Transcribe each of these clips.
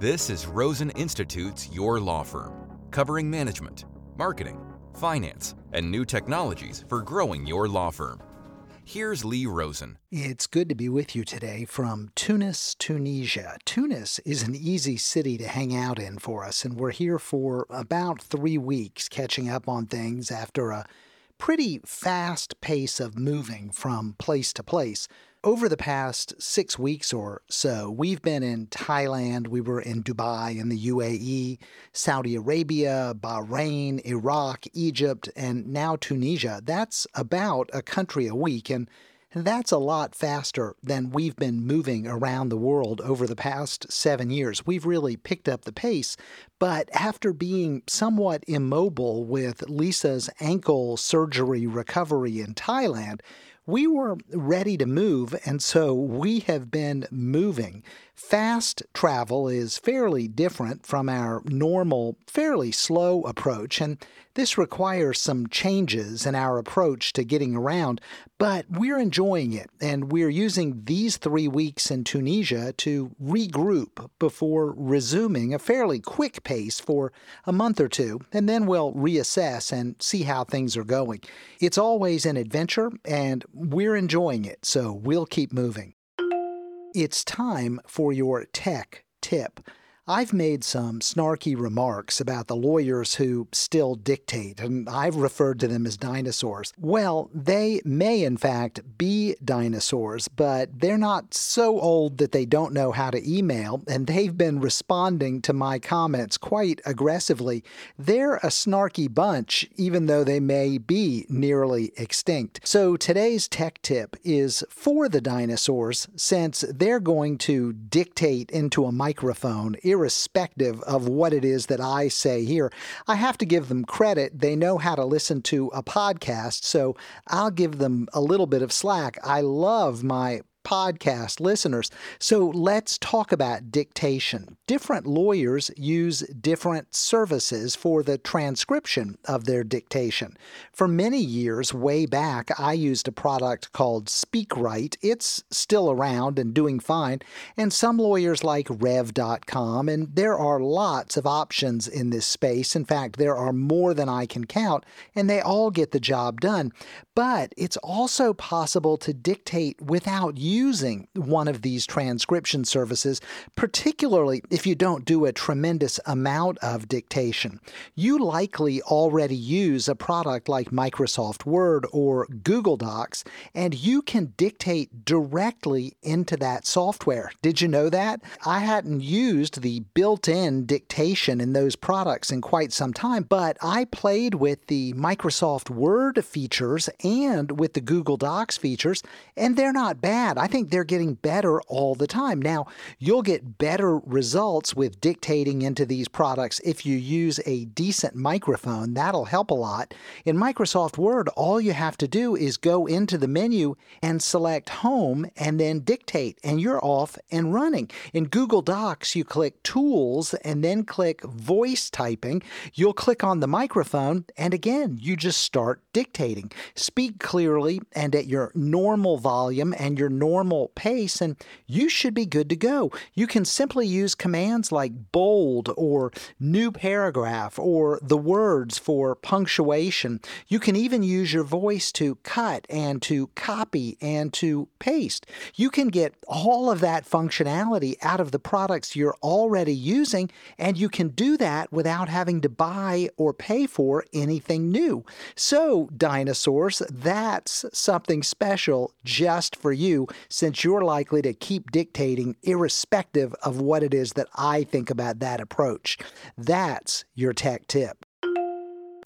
This is Rosen Institute's Your Law Firm, covering management, marketing, finance, and new technologies for growing your law firm. Here's Lee Rosen. It's good to be with you today from Tunis, Tunisia. Tunis is an easy city to hang out in for us, and we're here for about three weeks catching up on things after a pretty fast pace of moving from place to place. Over the past six weeks or so, we've been in Thailand, we were in Dubai in the UAE, Saudi Arabia, Bahrain, Iraq, Egypt, and now Tunisia. That's about a country a week. And that's a lot faster than we've been moving around the world over the past seven years. We've really picked up the pace. But after being somewhat immobile with Lisa's ankle surgery recovery in Thailand, we were ready to move, and so we have been moving. Fast travel is fairly different from our normal, fairly slow approach, and this requires some changes in our approach to getting around, but we're enjoying it, and we're using these three weeks in Tunisia to regroup before resuming a fairly quick pace for a month or two, and then we'll reassess and see how things are going. It's always an adventure, and we're enjoying it, so we'll keep moving. It's time for your tech tip. I've made some snarky remarks about the lawyers who still dictate, and I've referred to them as dinosaurs. Well, they may in fact be dinosaurs, but they're not so old that they don't know how to email, and they've been responding to my comments quite aggressively. They're a snarky bunch, even though they may be nearly extinct. So today's tech tip is for the dinosaurs, since they're going to dictate into a microphone irrespective of what it is that I say here. I have to give them credit. They know how to listen to a podcast, so I'll give them a little bit of slack. I love my podcast listeners. So let's talk about dictation. Different lawyers use different services for the transcription of their dictation. For many years, way back, I used a product called SpeakWrite. It's still around and doing fine, and some lawyers like Rev.com, and there are lots of options in this space. In fact, there are more than I can count, and they all get the job done. But it's also possible to dictate without using one of these transcription services, particularly if you don't do a tremendous amount of dictation. You likely already use a product like Microsoft Word or Google Docs, and you can dictate directly into that software. Did you know that? I hadn't used the built in dictation in those products in quite some time, but I played with the Microsoft Word features and with the Google Docs features, and they're not bad. I think they're getting better all the time. Now, you'll get better results with dictating into these products if you use a decent microphone. That'll help a lot. In Microsoft Word, all you have to do is go into the menu and select Home and then dictate, and you're off and running. In Google Docs, you click Tools and then click Voice Typing. You'll click on the microphone, and again, you just start dictating. Speak clearly and at your normal volume and your normal pace, and you should be good to go. You can simply use commands like bold or new paragraph or the words for punctuation. You can even use your voice to cut and to copy and to paste. You can get all of that functionality out of the products you're already using, and you can do that without having to buy or pay for anything new. So, dinosaurs, that's something special just for you since you're likely to keep dictating irrespective of what it is that I think about that approach. That's your tech tip.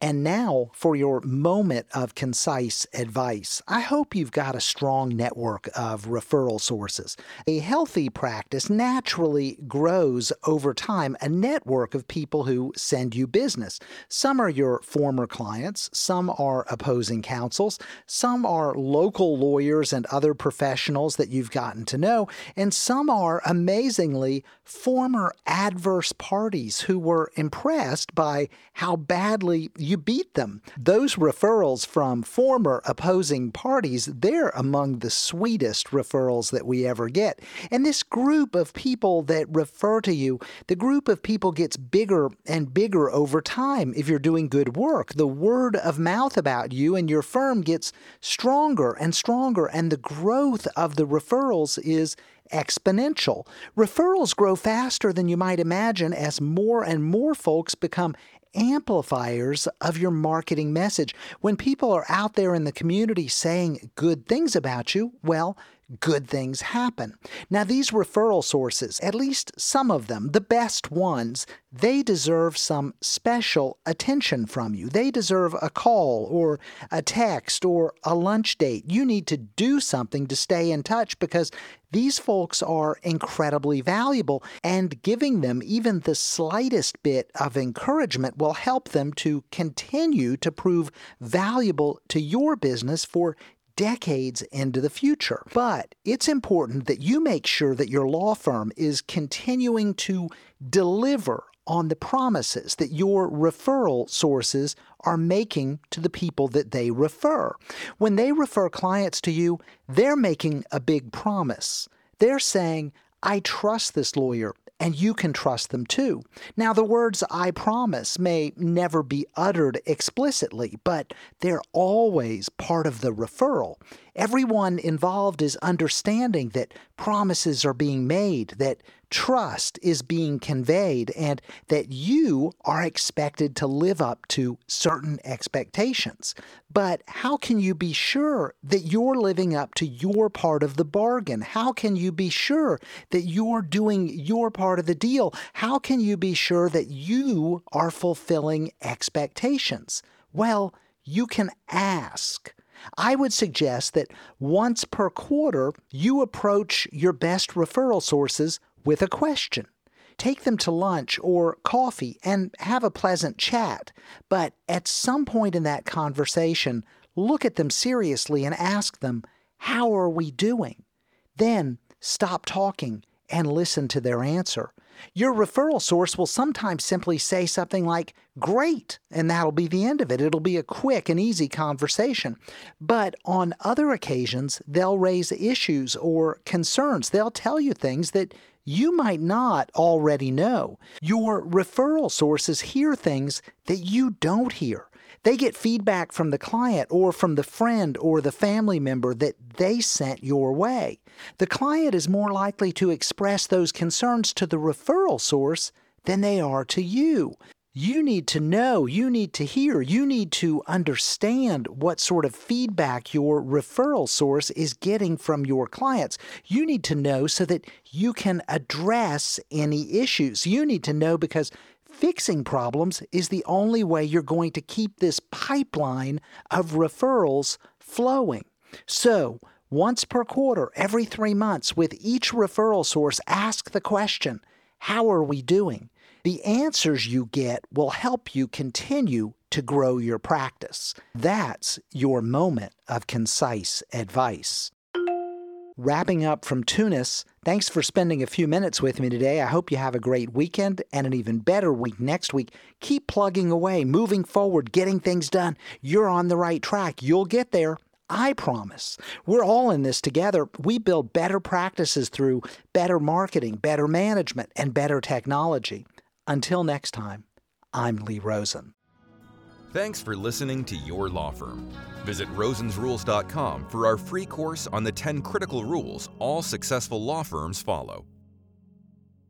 And now for your moment of concise advice. I hope you've got a strong network of referral sources. A healthy practice naturally grows over time a network of people who send you business. Some are your former clients, some are opposing counsels, some are local lawyers and other professionals that you've gotten to know, and some are amazingly former adverse parties who were impressed by how badly you you beat them. Those referrals from former opposing parties, they're among the sweetest referrals that we ever get. And this group of people that refer to you, the group of people gets bigger and bigger over time if you're doing good work. The word of mouth about you and your firm gets stronger and stronger, and the growth of the referrals is exponential. Referrals grow faster than you might imagine as more and more folks become amplifiers of your marketing message. When people are out there in the community saying good things about you, well, good things happen. Now, these referral sources, at least some of them, the best ones, they deserve some special attention from you. They deserve a call or a text or a lunch date. You need to do something to stay in touch because these folks are incredibly valuable, and giving them even the slightest bit of encouragement will help them to continue to prove valuable to your business for decades into the future. But it's important that you make sure that your law firm is continuing to deliver on the promises that your referral sources are making to the people that they refer. When they refer clients to you, they're making a big promise. They're saying, I trust this lawyer and you can trust them too. Now, the words I promise may never be uttered explicitly, but they're always part of the referral. Everyone involved is understanding that promises are being made, that trust is being conveyed, and that you are expected to live up to certain expectations. But how can you be sure that you're living up to your part of the bargain? How can you be sure that you're doing your part of the deal? How can you be sure that you are fulfilling expectations? Well, you can ask. I would suggest that once per quarter, you approach your best referral sources with a question. Take them to lunch or coffee and have a pleasant chat. But at some point in that conversation, look at them seriously and ask them, How are we doing? Then stop talking and listen to their answer. Your referral source will sometimes simply say something like, Great, and that'll be the end of it. It'll be a quick and easy conversation. But on other occasions, they'll raise issues or concerns. They'll tell you things that you might not already know. Your referral sources hear things that you don't hear. They get feedback from the client or from the friend or the family member that they sent your way. The client is more likely to express those concerns to the referral source than they are to you. You need to know, you need to hear, you need to understand what sort of feedback your referral source is getting from your clients. You need to know so that you can address any issues. You need to know because Fixing problems is the only way you're going to keep this pipeline of referrals flowing. So, once per quarter, every three months, with each referral source, ask the question How are we doing? The answers you get will help you continue to grow your practice. That's your moment of concise advice. Wrapping up from Tunis, thanks for spending a few minutes with me today. I hope you have a great weekend and an even better week next week. Keep plugging away, moving forward, getting things done. You're on the right track. You'll get there. I promise. We're all in this together. We build better practices through better marketing, better management, and better technology. Until next time, I'm Lee Rosen. Thanks for listening to Your Law Firm. Visit rosensrules.com for our free course on the 10 critical rules all successful law firms follow.